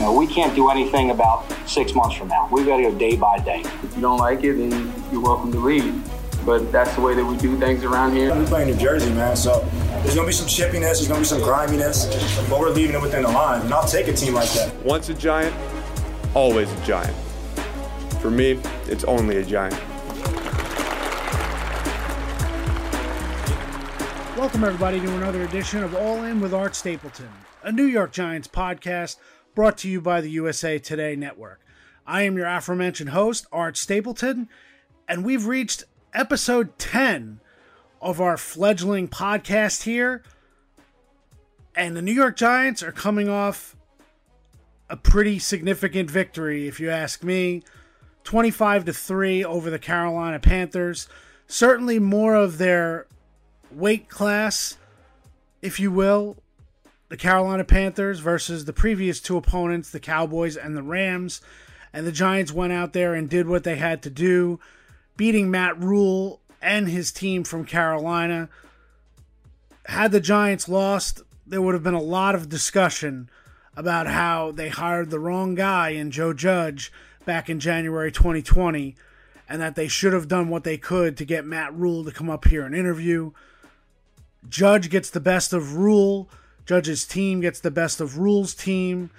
You know, we can't do anything about six months from now. We've got to go day by day. If you don't like it, then you're welcome to leave. But that's the way that we do things around here. We play in New Jersey, man, so there's gonna be some chippiness, there's gonna be some griminess, but we're leaving it within the line, and I'll take a team like that. Once a giant, always a giant. For me, it's only a giant. Welcome, everybody, to another edition of All In with Art Stapleton, a New York Giants podcast brought to you by the USA Today Network. I am your aforementioned host, Art Stapleton, and we've reached episode 10 of our fledgling podcast here. And the New York Giants are coming off a pretty significant victory, if you ask me. 25 to 3 over the Carolina Panthers. Certainly more of their weight class, if you will, the Carolina Panthers versus the previous two opponents, the Cowboys and the Rams. And the Giants went out there and did what they had to do, beating Matt Rhule and his team from Carolina. Had the Giants lost, there would have been a lot of discussion about how they hired the wrong guy in Joe Judge back in January 2020 and that they should have done what they could to get Matt Rhule to come up here and interview. Judge gets the best of Rhule. Judge's team gets the best of Rhule's team.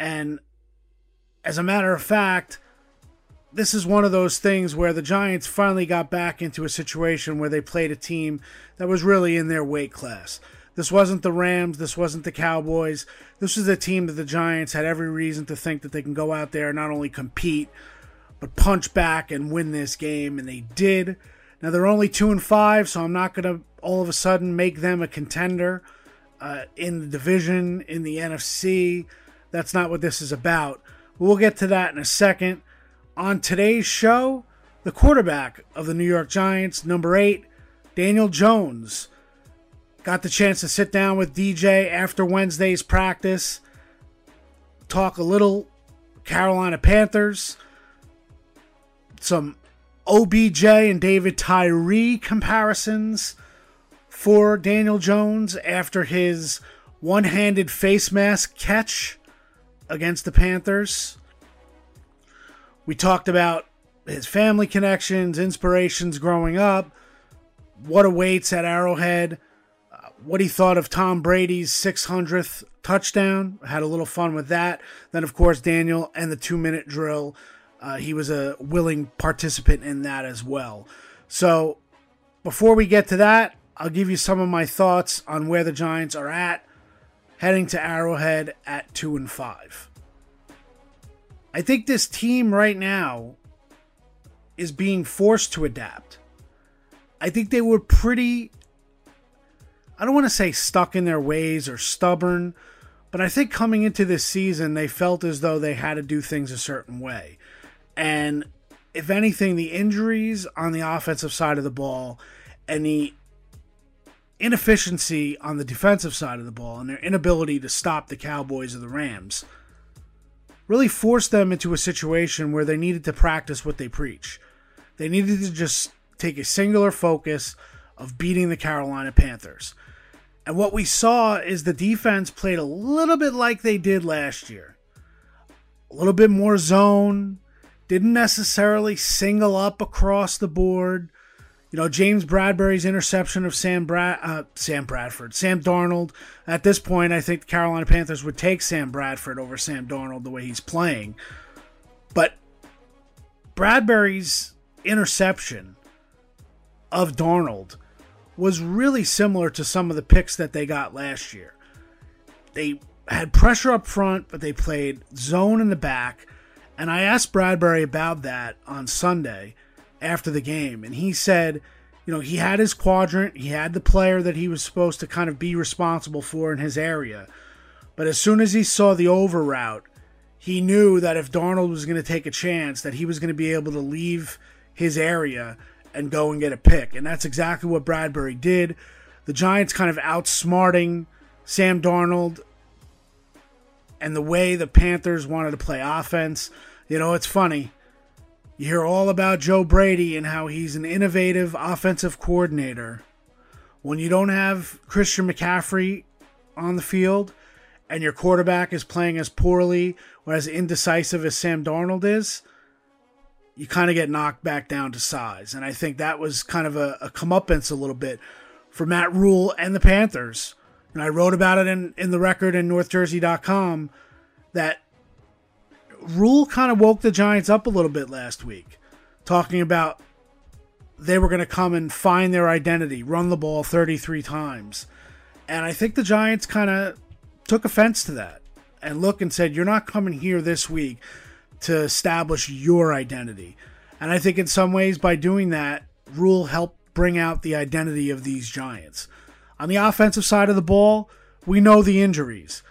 And as a matter of fact, this is one of those things where the Giants finally got back into a situation where they played a team that was really in their weight class. This wasn't the Rams. This wasn't the Cowboys. This was a team that the Giants had every reason to think that they can go out there and not only compete, but punch back and win this game, and they did. Now they're only two and five, so I'm not going to all of a sudden make them a contender uh, in the division in the NFC. That's not what this is about. We'll get to that in a second. On today's show, the quarterback of the New York Giants, number eight, Daniel Jones, got the chance to sit down with DJ after Wednesday's practice, talk a little Carolina Panthers, some OBJ and David Tyree comparisons for Daniel Jones after his one handed face mask catch against the Panthers. We talked about his family connections, inspirations growing up, what awaits at Arrowhead, uh, what he thought of Tom Brady's 600th touchdown. Had a little fun with that. Then, of course, Daniel and the two minute drill. Uh, he was a willing participant in that as well. So, before we get to that, I'll give you some of my thoughts on where the Giants are at heading to Arrowhead at 2 and 5. I think this team right now is being forced to adapt. I think they were pretty I don't want to say stuck in their ways or stubborn, but I think coming into this season they felt as though they had to do things a certain way. And if anything, the injuries on the offensive side of the ball and the inefficiency on the defensive side of the ball and their inability to stop the Cowboys or the Rams really forced them into a situation where they needed to practice what they preach. They needed to just take a singular focus of beating the Carolina Panthers. And what we saw is the defense played a little bit like they did last year. A little bit more zone, didn't necessarily single up across the board. You know, James Bradberry's interception of Sam Brad, uh, Sam Bradford, Sam Darnold. At this point, I think the Carolina Panthers would take Sam Bradford over Sam Darnold the way he's playing. But Bradberry's interception of Darnold was really similar to some of the picks that they got last year. They had pressure up front, but they played zone in the back. And I asked Bradberry about that on Sunday after the game, and he said, you know, he had his quadrant, he had the player that he was supposed to kind of be responsible for in his area. But as soon as he saw the over route, he knew that if Darnold was going to take a chance, that he was going to be able to leave his area and go and get a pick. And that's exactly what Bradberry did. The Giants kind of outsmarting Sam Darnold and the way the Panthers wanted to play offense. You know, it's funny. You hear all about Joe Brady and how he's an innovative offensive coordinator. When you don't have Christian McCaffrey on the field and your quarterback is playing as poorly or as indecisive as Sam Darnold is, you kind of get knocked back down to size. And I think that was kind of a, a comeuppance a little bit for Matt Rhule and the Panthers. And I wrote about it in, in the record in NorthJersey.com that Rhule kind of woke the Giants up a little bit last week, talking about they were going to come and find their identity, run the ball 33 times. And I think the Giants kind of took offense to that and look and said, You're not coming here this week to establish your identity. And I think in some ways, by doing that, Rhule helped bring out the identity of these Giants. On the offensive side of the ball, we know the injuries.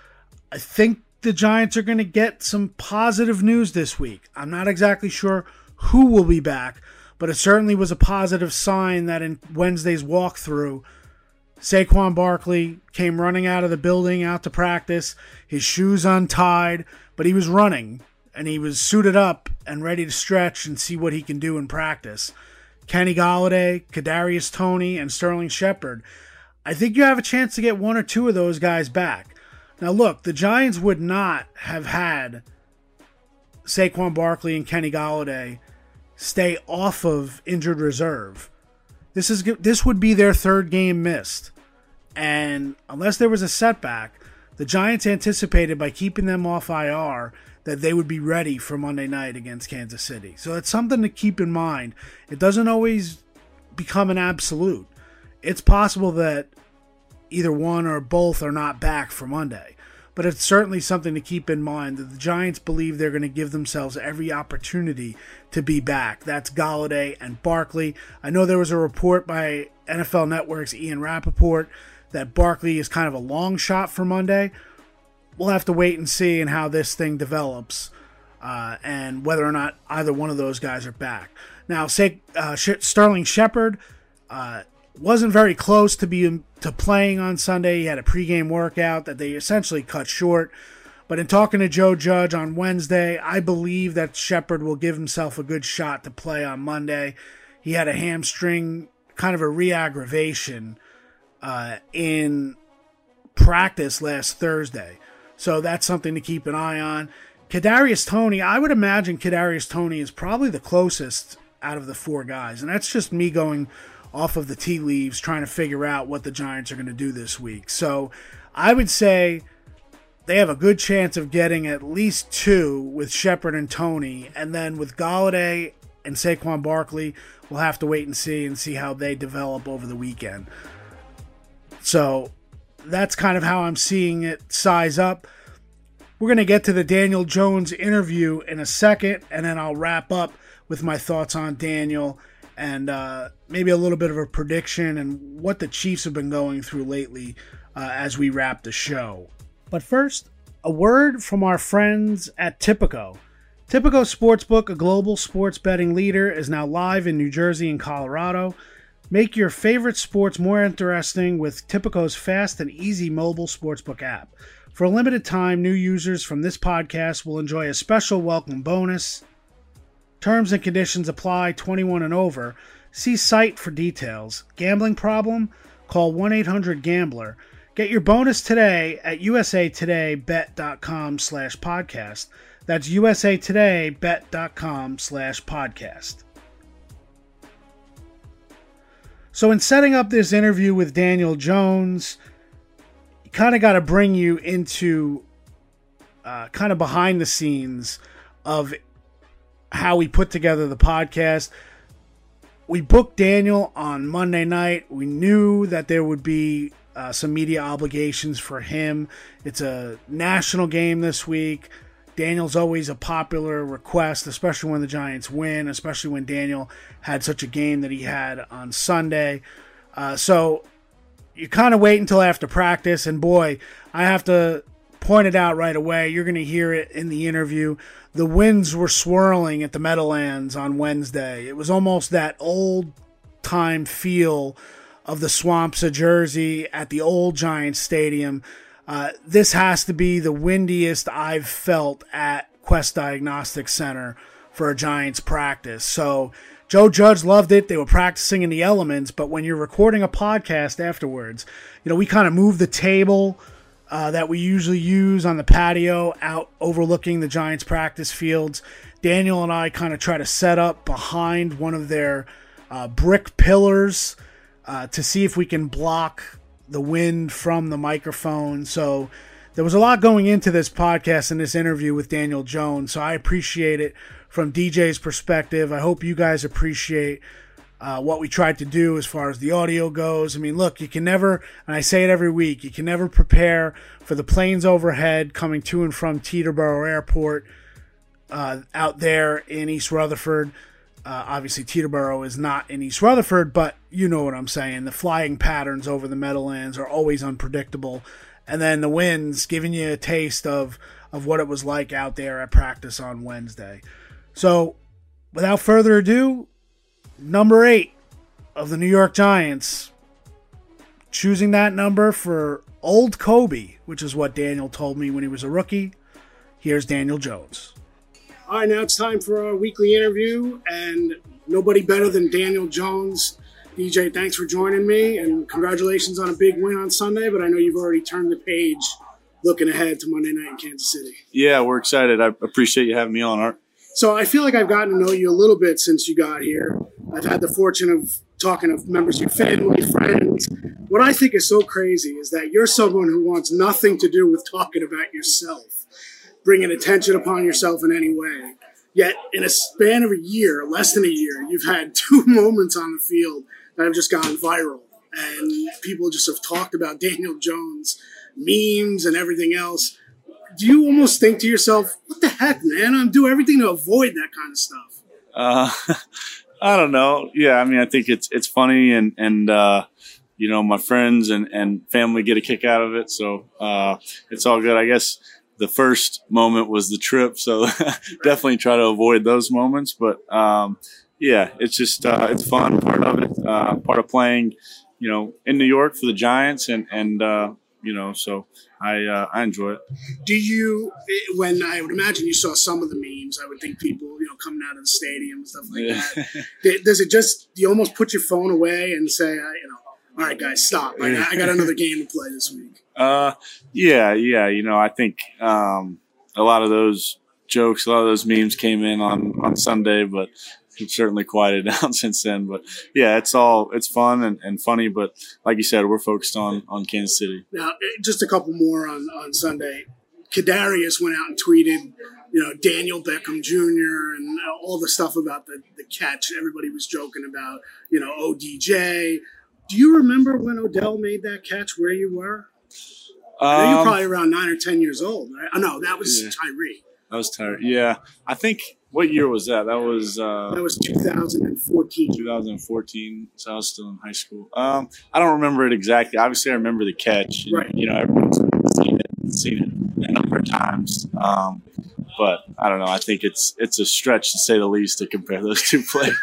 I think the Giants are going to get some positive news this week. I'm not exactly sure who will be back, but it certainly was a positive sign that in Wednesday's walkthrough, Saquon Barkley came running out of the building out to practice, his shoes untied, but he was running and he was suited up and ready to stretch and see what he can do in practice. Kenny Golladay, Kadarius Toney, and Sterling Shepard. I think you have a chance to get one or two of those guys back. Now, look, the Giants would not have had Saquon Barkley and Kenny Golladay stay off of injured reserve. This is this would be their third game missed, and unless there was a setback, the Giants anticipated by keeping them off IR that they would be ready for Monday night against Kansas City. So it's something to keep in mind. It doesn't always become an absolute. It's possible that either one or both are not back for Monday. But it's certainly something to keep in mind that the Giants believe they're going to give themselves every opportunity to be back. That's Golladay and Barkley. I know there was a report by NFL Network's Ian Rapoport that Barkley is kind of a long shot for Monday we'll have to wait and see and how this thing develops uh, and whether or not either one of those guys are back. Now, say uh, Sterling Shepard uh, wasn't very close to be to playing on Sunday. He had a pregame workout that they essentially cut short. But in talking to Joe Judge on Wednesday, I believe that Shepard will give himself a good shot to play on Monday. He had a hamstring, kind of a re-aggravation uh, in practice last Thursday. So that's something to keep an eye on. Kadarius Toney, I would imagine Kadarius Toney is probably the closest out of the four guys, and that's just me going off of the tea leaves trying to figure out what the Giants are going to do this week. So I would say they have a good chance of getting at least two with Shepard and Toney. and then with Golladay and Saquon Barkley, we'll have to wait and see and see how they develop over the weekend. So that's kind of how I'm seeing it size up. We're going to get to the Daniel Jones interview in a second, and then I'll wrap up with my thoughts on Daniel and uh, maybe a little bit of a prediction and what the Chiefs have been going through lately uh, as we wrap the show. But first, a word from our friends at Tipico. Tipico Sportsbook, a global sports betting leader, is now live in New Jersey and Colorado. Make your favorite sports more interesting with Tipico's fast and easy mobile sportsbook app. For a limited time, new users from this podcast will enjoy a special welcome bonus. Terms and conditions apply 21 and over. See site for details. Gambling problem? Call 1 800 Gambler. Get your bonus today at usatodaybet.com slash podcast. That's usatodaybet.com slash podcast. So, in setting up this interview with Daniel Jones, you kind of got to bring you into uh, kind of behind the scenes of how we put together the podcast. We booked Daniel on Monday night. We knew that there would be uh, some media obligations for him. It's a national game this week. Daniel's always a popular request, especially when the Giants win, especially when Daniel had such a game that he had on Sunday. Uh, so you kind of wait until after practice, and boy, I have to point it out right away. You're going to hear it in the interview. The winds were swirling at the Meadowlands on Wednesday. It was almost that old time feel of the swamps of Jersey at the old Giants Stadium uh, this has to be the windiest I've felt at Quest Diagnostic Center for a Giants practice. So Joe Judge loved it. They were practicing in the elements, but when you're recording a podcast afterwards, you know, we kind of moved the table uh, that we usually use on the patio out overlooking the Giants practice fields. Daniel and I kind of try to set up behind one of their uh, brick pillars uh, to see if we can block the wind from the microphone. So there was a lot going into this podcast and this interview with Daniel Jones. So I appreciate it from DJ's perspective. I hope you guys appreciate uh, what we tried to do as far as the audio goes. I mean, look, you can never, and I say it every week, you can never prepare for the planes overhead coming to and from Teterboro Airport uh, out there in East Rutherford. Uh, obviously, Teterboro is not in East Rutherford, but you know what I'm saying. The flying patterns over the Meadowlands are always unpredictable. And then the winds giving you a taste of, of what it was like out there at practice on Wednesday. So, without further ado, number eight of the New York Giants, choosing that number for old Kobe, which is what Daniel told me when he was a rookie. Here's Daniel Jones. All right, now it's time for our weekly interview, and nobody better than Daniel Jones. DJ, thanks for joining me, and congratulations on a big win on Sunday. But I know you've already turned the page looking ahead to Monday night in Kansas City. Yeah, we're excited. I appreciate you having me on, Art. So I feel like I've gotten to know you a little bit since you got here. I've had the fortune of talking to members of your family, friends. What I think is so crazy is that you're someone who wants nothing to do with talking about yourself, bringing attention upon yourself in any way. Yet, in a span of a year, less than a year, you've had two moments on the field that have just gone viral. And people just have talked about Daniel Jones, memes, and everything else. Do you almost think to yourself, what the heck, man? I'm doing everything to avoid that kind of stuff. Uh, I don't know. Yeah, I mean, I think it's it's funny, and and uh, you know, my friends and and family get a kick out of it, so uh, it's all good. I guess the first moment was the trip, so definitely try to avoid those moments. But um, yeah, it's just uh, it's fun part of it, uh, part of playing, you know, in New York for the Giants, and and uh, you know, so I uh, I enjoy it. Do you, when I would imagine you saw some of the memes, I would think people, coming out of the stadium and stuff like Yeah. that. Does it just, you almost put your phone away and say, you know, all right, guys, stop. I got, I got another game to play this week. Uh, yeah, yeah. You know, I think um, a lot of those jokes, a lot of those memes came in on on Sunday, but it's certainly quieted down since then. But yeah, it's all it's fun and, and funny. But like you said, we're focused on on Kansas City. Now, eh, just a couple more on, on Sunday. Kadarius went out and tweeted, you know, Daniel Beckham Jr. and all the stuff about the, the catch. Everybody was joking about, you know, ODJ. Do you remember when Odell made that catch where you were? Know you're Um, probably around nine or ten years old, right? Oh, no, that was Yeah. Tyree. I was tired. Yeah, I think what year was that? That was That uh, was 2014. 2014. So I was still in high school. Um, I don't remember it exactly. Obviously, I remember the catch. and, Right. You know, everyone's seen it, seen it a number of times. Um, but I don't know. I think it's it's a stretch to say the least to compare those two plays.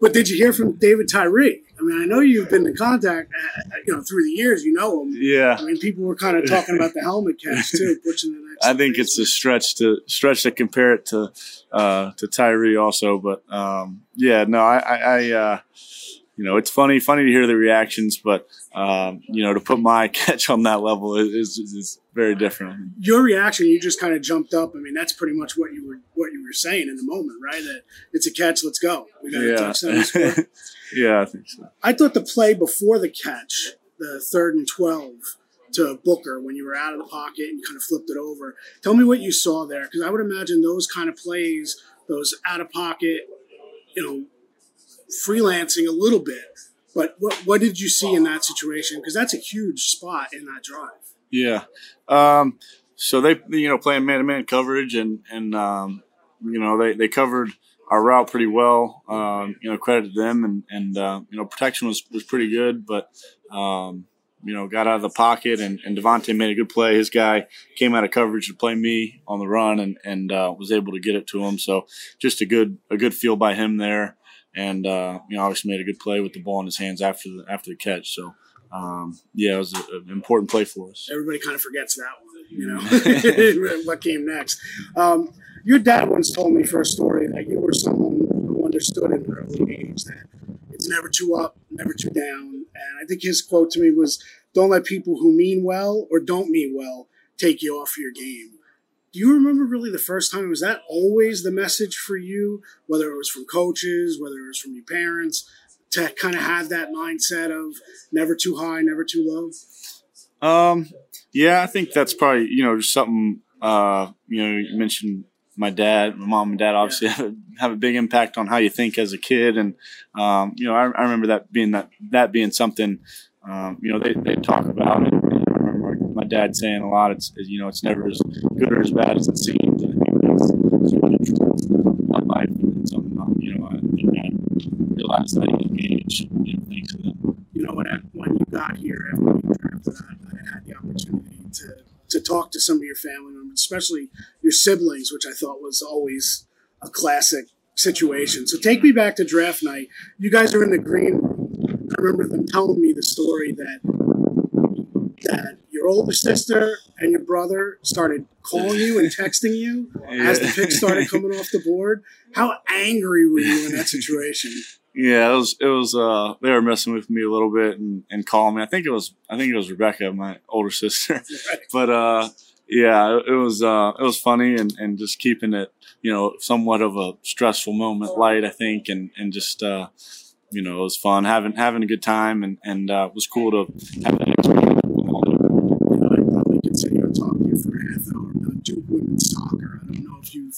But did you hear from David Tyree? I mean, I know you've been in contact, uh, you know, through the years. You know him. yeah. I mean, people were kind of talking about the helmet catch too, pushing the next. I think it's a stretch to stretch to compare it to uh, to Tyree also, but um, yeah, no, I, I, I uh, you know, it's funny funny to hear the reactions, but um, you know, to put my catch on that level is is, is very different. your reaction. You just kind of jumped up. I mean, that's pretty much what you were what you were saying in the moment, right? That it's a catch. Let's go. We got a touchdown. score. Yeah, yeah, I think so. I thought the play before the catch, the third and 12 to Booker when you were out of the pocket and kind of flipped it over. Tell me what you saw there because I would imagine those kind of plays, those out of pocket, you know, freelancing a little bit. But what, what did you see in that situation? Because that's a huge spot in that drive. Yeah. Um, so they, you know, playing man to man coverage and, and, um, you know, they, they covered our route pretty well. Um, you know, credit to them and, and, uh, you know, protection was, was pretty good, but, um, you know, got out of the pocket and, and Devontae made a good play. His guy came out of coverage to play me on the run and, and, uh, was able to get it to him. So just a good, a good feel by him there. And, uh, you know, obviously made a good play with the ball in his hands after the, after the catch. So, um, yeah, it was a- an important play for us. Everybody kind of forgets that one, you know, what came next. Um, your dad once told me for a story that you were someone who understood in an early age that it's never too up, never too down. And I think his quote to me was, don't let people who mean well or don't mean well take you off your game. Do you remember really the first time? Was that always the message for you, whether it was from coaches, whether it was from your parents, to kind of have that mindset of never too high, never too low? Um, yeah, I think that's probably you know just something. Uh, you know, you mentioned my dad, my mom and dad obviously have, a, have a big impact on how you think as a kid, and um, you know, I, I remember that being that that being something. Um, you know, they they talk about it. I remember my dad saying a lot. It's you know, it's never as good or as bad as it seems. And I think that's what influenced my life and something. You know, I think that at a age, you know, thanks to them. You know, when I, when you got here I had the opportunity to to talk to some of your family members, especially your siblings, which I thought was always a classic situation. So take me back to draft night. You guys are in the green room. I remember them telling me the story that that your older sister and your brother started calling you and texting you as the picks started coming off the board. How angry were you in that situation? Yeah, it was. It was. Uh, they were messing with me a little bit and, and calling me. I think it was. I think it was Rebecca, my older sister. Right. But uh, yeah, it was. Uh, it was funny and, and just keeping it, you know, somewhat of a stressful moment light. I think, and and just uh, you know, it was fun having having a good time and and uh, it was cool to have that experience. You know, I probably could sit here and talk to you for a half hour Duke women's soccer. I don't know if you've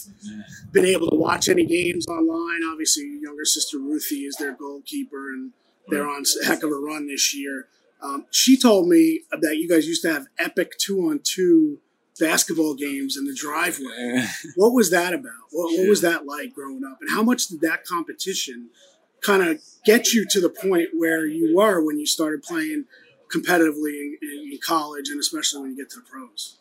been able to watch any games online. Obviously, your younger sister Ruthie is their goalkeeper, and they're on a heck of a run this year. Um, she told me that you guys used to have epic two-on-two basketball games in the driveway. What was that about? What, what was that like growing up? And how much did that competition kind of get you to the point where you were when you started playing competitively in, in college and especially when you get to the pros?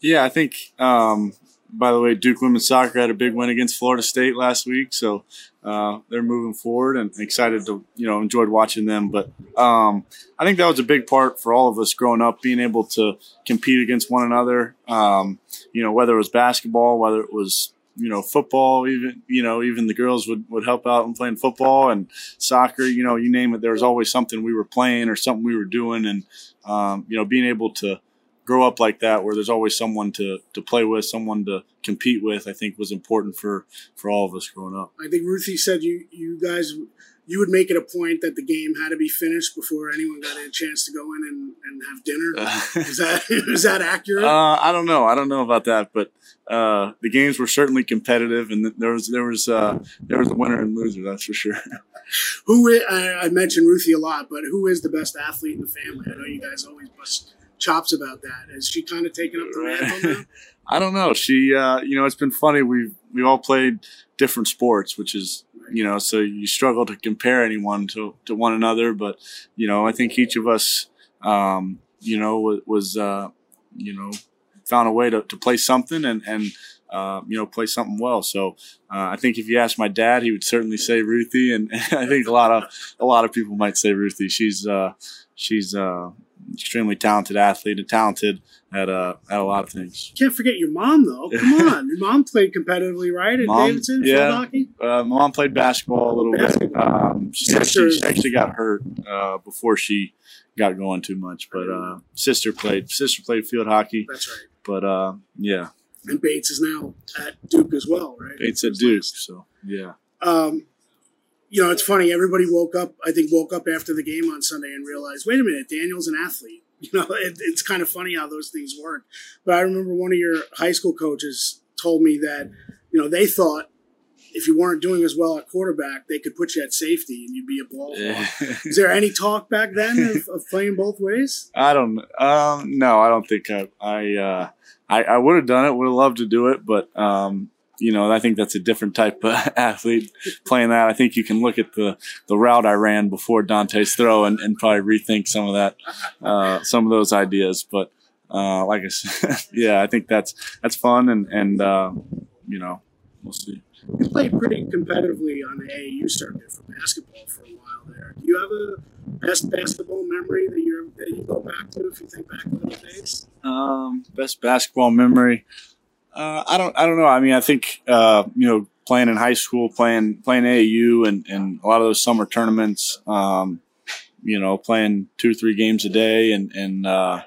Yeah, I think. Um, by the way, Duke women's soccer had a big win against Florida State last week, so uh, they're moving forward and excited to you know enjoyed watching them. But um, I think that was a big part for all of us growing up, being able to compete against one another. Um, you know, whether it was basketball, whether it was you know football, even you know even the girls would would help out in playing football and soccer. You know, you name it. There was always something we were playing or something we were doing, and um, you know being able to grow up like that where there's always someone to, to play with, someone to compete with, I think was important for, for all of us growing up. I think Ruthie said you you guys you would make it a point that the game had to be finished before anyone got a chance to go in and, and have dinner. is that is that accurate? Uh, I don't know. I don't know about that, but uh, the games were certainly competitive, and there was there was uh, there was a winner and loser. That's for sure. who is, I, I mentioned Ruthie a lot, but who is the best athlete in the family? I know you guys always bust chops about that. Has she kind of taken up the mantle now? I don't know. She, uh, you know, it's been funny. We've we all played different sports, which is you know, so you struggle to compare anyone to to one another. But you know, I think each of us, um, you know, was, was uh, you know, found a way to, to play something and and uh, you know, play something well. So uh, I think if you ask my dad, he would certainly say Ruthie, and I think a lot of a lot of people might say Ruthie. She's uh, she's uh, extremely talented athlete and talented at uh, at a lot of things. Can't forget your mom though. Come on, your mom played competitively, right? At Mom, Davidson, yeah. field hockey. Uh, my mom played basketball a little Basketball. bit. Um, she, Sister- she actually got hurt uh, before she got going too much, but uh, sister played sister played field hockey. That's right. But uh, yeah, And Bates is now at Duke as well, right? it's at Duke. So yeah. um, you know, it's funny. Everybody woke up. I think woke up after the game on Sunday and realized, wait a minute, Daniel's an athlete. You know, it, it's kind of funny how those things work. But I remember one of your high school coaches told me that you know they thought if you weren't doing as well at quarterback, they could put you at safety and you'd be a ball hawk. Is there any talk back then of, of playing both ways? I don't. Um, no, I don't think I. I uh, I, I would have done it. Would have loved to do it, but um, you know, I think that's a different type of athlete playing that. I think you can look at the the route I ran before Dante's throw and, and probably rethink some of that, uh, some of those ideas. But uh, like I said, yeah, I think that's that's fun and and uh, you know, we'll see. You played pretty competitively on the AAU circuit for basketball for a while there. Do you have a best basketball memory that you that you go back to if you think back to those days? Um, best basketball memory. Uh, I don't. I don't know. I mean, I think uh, you know, playing in high school, playing playing AAU, and and a lot of those summer tournaments. Um, you know, playing two, three games a day and, and, uh,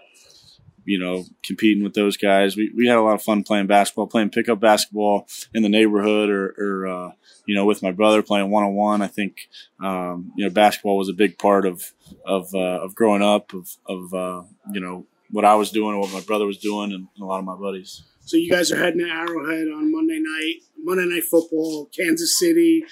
you know, competing with those guys. We, we had a lot of fun playing basketball, playing pickup basketball in the neighborhood or, or uh, you know, with my brother playing one on one. I think, um, you know, basketball was a big part of, of, uh, of growing up, of, of, uh, you know, what I was doing what my brother was doing and a lot of my buddies. So you guys are heading to Arrowhead on Monday night, Monday Night Football, Kansas City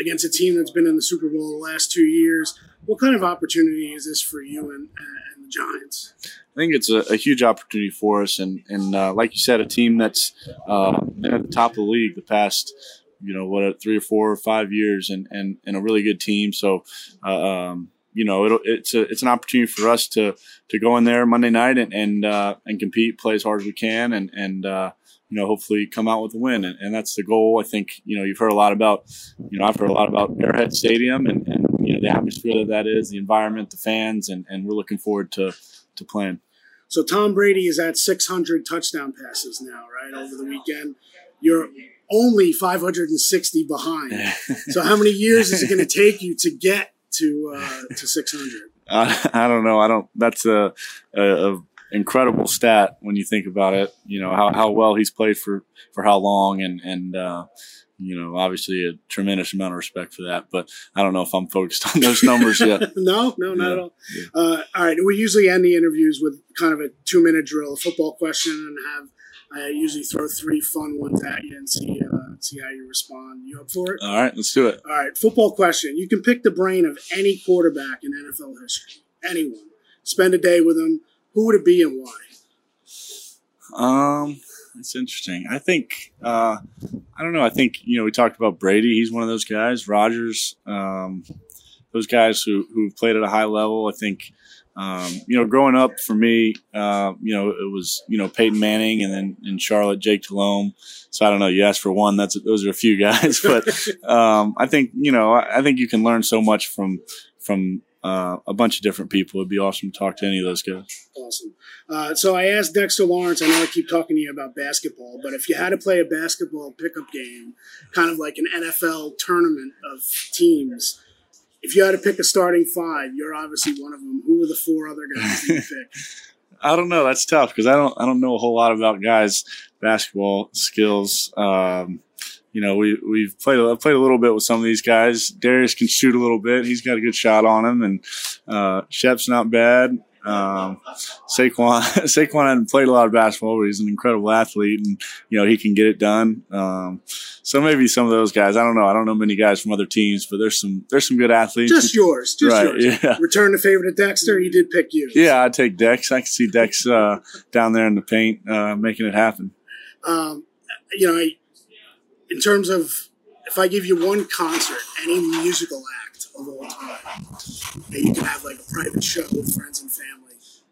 against a team that's been in the Super Bowl the last two years. What kind of opportunity is this for you and, and the Giants? I think it's a, a, huge opportunity for us, and and uh, like you said, a team that's uh, been at the top of the league the past, you know, what three or four or five years, and and, and a really good team. So, uh, um, you know, it's a it's an opportunity for us to to go in there Monday night and and uh, and compete, play as hard as we can, and and uh, you know, hopefully come out with a win. And, and, that's the goal. I think, you know, you've heard a lot about, you know, I've heard a lot about Arrowhead Stadium and, and you know, the atmosphere that that is, the environment, the fans, and, and we're looking forward to, to playing. So Tom Brady is at 600 touchdown passes now, right? Over the weekend. You're only 560 behind. so how many years is it going to take you to get to uh, to 600? Uh, I don't know. I don't. That's a, a, a, incredible stat when you think about it. You know how, how well he's played for for how long, and and uh, you know obviously a tremendous amount of respect for that. But I don't know if I'm focused on those numbers yet. no, no, not yeah. at all. Yeah. Uh, all right, we usually end the interviews with kind of a two minute drill, a football question, and have. I usually throw three fun ones at you and see uh, see how you respond. You up for it? All right, let's do it. All right, football question. You can pick the brain of any quarterback in NFL history, anyone. Spend a day with them who would it be and why? Um, it's interesting. I think uh, I don't know. I think you know we talked about Brady. He's one of those guys. Rodgers, um, those guys who who played at a high level. I think um, you know growing up for me, uh, you know it was you know Peyton Manning and then in Charlotte Jake Delhomme. So I don't know. You asked for one. That's those are a few guys, but um, I think you know I, I think you can learn so much from from uh, a bunch of different people. It'd be awesome to talk to any of those guys. Awesome. Uh, so I asked Dexter Lawrence. I know I keep talking to you about basketball, but if you had to play a basketball pickup game, kind of like an NFL tournament of teams, if you had to pick a starting five, you're obviously one of them. Who are the four other guys you pick? I don't know. That's tough because I don't. I don't know a whole lot about guys' basketball skills. Um, you know, we we've played a, played a little bit with some of these guys. Darius can shoot a little bit; he's got a good shot on him, and uh, Shep's not bad. Um, Saquon Saquon hadn't played a lot of basketball, but he's an incredible athlete, and you know he can get it done. Um, so maybe some of those guys. I don't know. I don't know many guys from other teams, but there's some there's some good athletes. Just yours, just right, yours. Yeah. Return the favor to Dexter. He did pick you. Yeah, I'd take Dex. I can see Dex uh, down there in the paint uh, making it happen. Um, you know, I, in terms of if I give you one concert, any musical act of all time, that you can have like a private show with friends and family.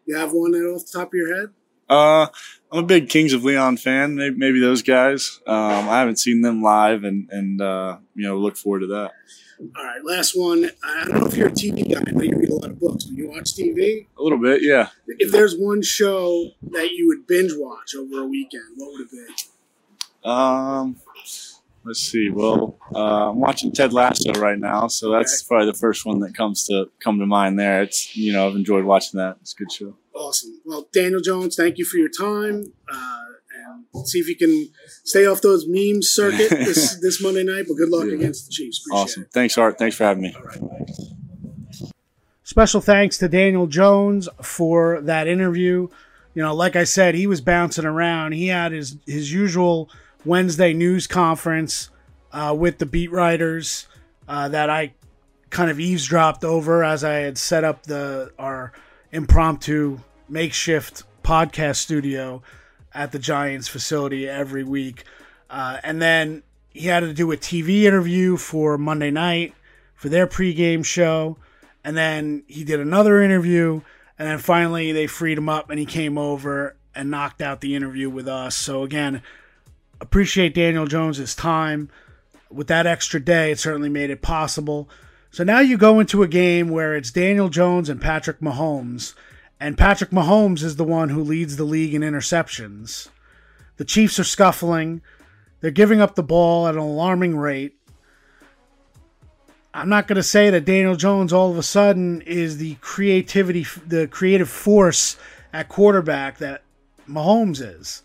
You have one off the top of your head? Uh, I'm a big Kings of Leon fan. Maybe, maybe those guys. Um, I haven't seen them live, and and uh, you know look forward to that. All right, last one. I don't know if you're a TV guy, but you read a lot of books. Do you watch TV? A little bit, yeah. If there's one show that you would binge watch over a weekend, what would it be? Um, Let's see. Well, uh, I'm watching Ted Lasso right now, so that's okay. probably the first one that comes to come to mind. There, it's you know I've enjoyed watching that. It's a good show. Awesome. Well, Daniel Jones, thank you for your time, uh, and see if you can stay off those memes circuit this this Monday night. But good luck yeah. against the Chiefs. Appreciate awesome. It. Thanks, Art. Thanks for having me. Special thanks to Daniel Jones for that interview. You know, like I said, he was bouncing around. He had his his usual Wednesday news conference uh, with the beat writers uh, that I kind of eavesdropped over as I had set up the our impromptu makeshift podcast studio at the Giants facility every week. Uh, and then he had to do a TV interview for Monday night for their pregame show. And then he did another interview. And then finally they freed him up and he came over and knocked out the interview with us. So again, appreciate Daniel Jones's time. With that extra day, it certainly made it possible. So now you go into a game where it's Daniel Jones and Patrick Mahomes, and Patrick Mahomes is the one who leads the league in interceptions. The Chiefs are scuffling. They're giving up the ball at an alarming rate. I'm not going to say that Daniel Jones all of a sudden is the creativity, the creative force at quarterback that Mahomes is.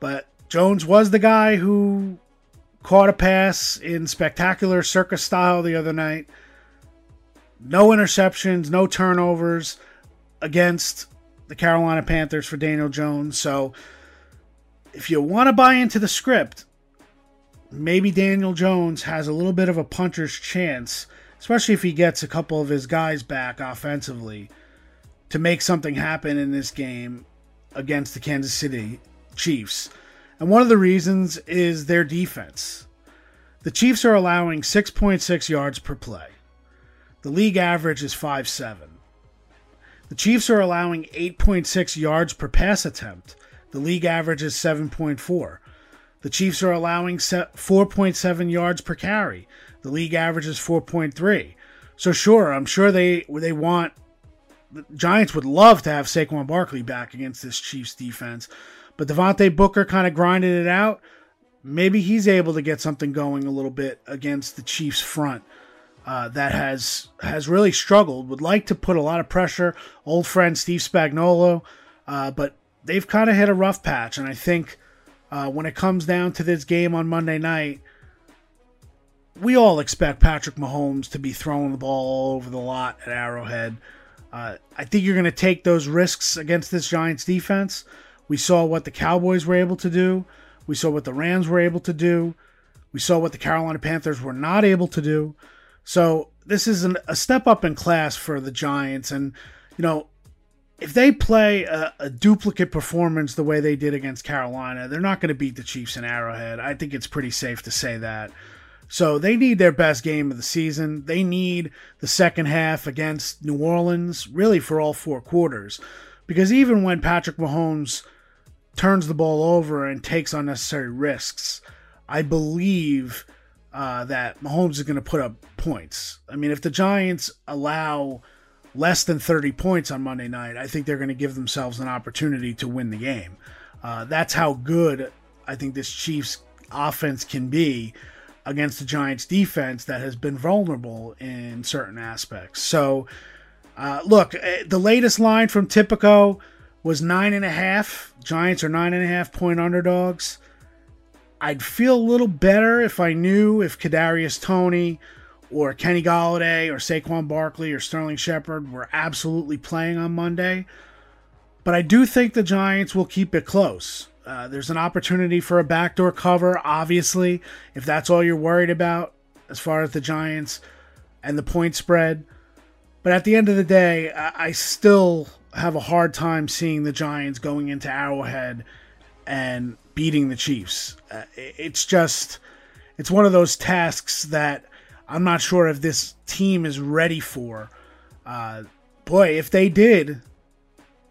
But Jones was the guy who caught a pass in spectacular circus style the other night. No interceptions, no turnovers against the Carolina Panthers for Daniel Jones. So if you want to buy into the script, maybe Daniel Jones has a little bit of a puncher's chance, especially if he gets a couple of his guys back offensively to make something happen in this game against the Kansas City Chiefs. And one of the reasons is their defense. The Chiefs are allowing 6.6 yards per play. The league average is 5.7. The Chiefs are allowing 8.6 yards per pass attempt. The league average is 7.4. The Chiefs are allowing 4.7 yards per carry. The league average is 4.3. So sure, I'm sure they they want the Giants would love to have Saquon Barkley back against this Chiefs defense, but Devontae Booker kind of grinded it out. Maybe he's able to get something going a little bit against the Chiefs front. Uh, that has has really struggled. Would like to put a lot of pressure. Old friend Steve Spagnuolo, uh, but they've kind of hit a rough patch. And I think uh, when it comes down to this game on Monday night, we all expect Patrick Mahomes to be throwing the ball all over the lot at Arrowhead. Uh, I think you're going to take those risks against this Giants defense. We saw what the Cowboys were able to do. We saw what the Rams were able to do. We saw what the Carolina Panthers were not able to do. So this is an, a step up in class for the Giants. And, you know, if they play a, a, duplicate performance the way they did against Carolina, they're not going to beat the Chiefs in Arrowhead. I think it's pretty safe to say that. So they need their best game of the season. They need the second half against New Orleans, really for all four quarters. Because even when Patrick Mahomes turns the ball over and takes unnecessary risks, I believe uh, that Mahomes is going to put up points. I mean, if the Giants allow less than 30 points on Monday night, I think they're going to give themselves an opportunity to win the game. Uh, that's how good I think this Chiefs offense can be against the Giants defense that has been vulnerable in certain aspects. So, uh, look, eh, the latest line from Tipico was nine and a half. Giants are nine and a half point underdogs. I'd feel a little better if I knew if Kadarius Toney or Kenny Golladay or Saquon Barkley or Sterling Shepard were absolutely playing on Monday. But I do think the Giants will keep it close. Uh, there's an opportunity for a backdoor cover, obviously, if that's all you're worried about as far as the Giants and the point spread. But at the end of the day, I, I still have a hard time seeing the Giants going into Arrowhead and beating the Chiefs. Uh, it's just, it's one of those tasks that I'm not sure if this team is ready for. Uh, boy, if they did,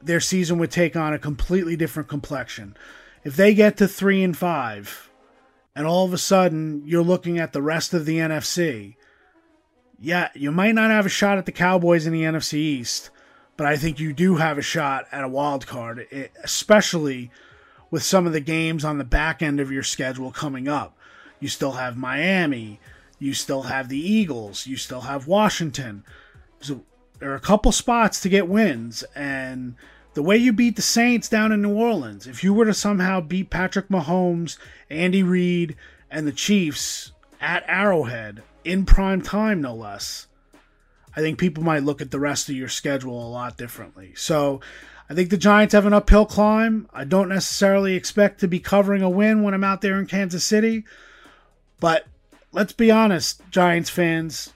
their season would take on a completely different complexion. If they get to three and five, and all of a sudden you're looking at the rest of the NFC, yeah, you might not have a shot at the Cowboys in the NFC East, but I think you do have a shot at a wild card, eh, especially with some of the games on the back end of your schedule coming up. You still have Miami, you still have the Eagles, you still have Washington. So there are a couple spots to get wins, and the way you beat the Saints down in New Orleans, if you were to somehow beat Patrick Mahomes, Andy Reid, and the Chiefs at Arrowhead in prime time, no less, I think people might look at the rest of your schedule a lot differently. So I think the Giants have an uphill climb. I don't necessarily expect to be covering a win when I'm out there in Kansas City. But let's be honest, Giants fans,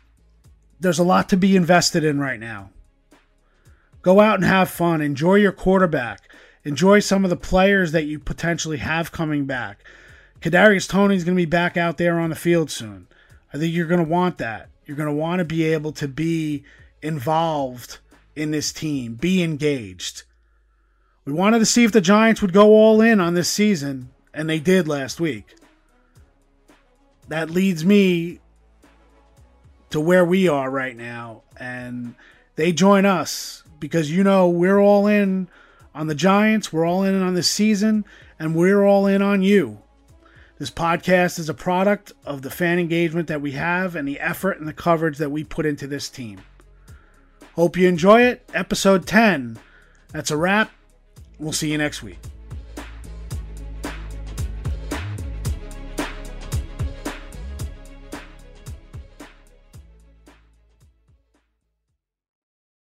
there's a lot to be invested in right now. Go out and have fun. Enjoy your quarterback. Enjoy some of the players that you potentially have coming back. Kadarius Toney's going to be back out there on the field soon. I think you're going to want that. You're going to want to be able to be involved in this team, be engaged. We wanted to see if the Giants would go all in on this season, and they did last week. That leads me to where we are right now, and they join us because you know we're all in on the Giants, we're all in on this season, and we're all in on you. This podcast is a product of the fan engagement that we have and the effort and the coverage that we put into this team. Hope you enjoy it. Episode 10. That's a wrap. We'll see you next week.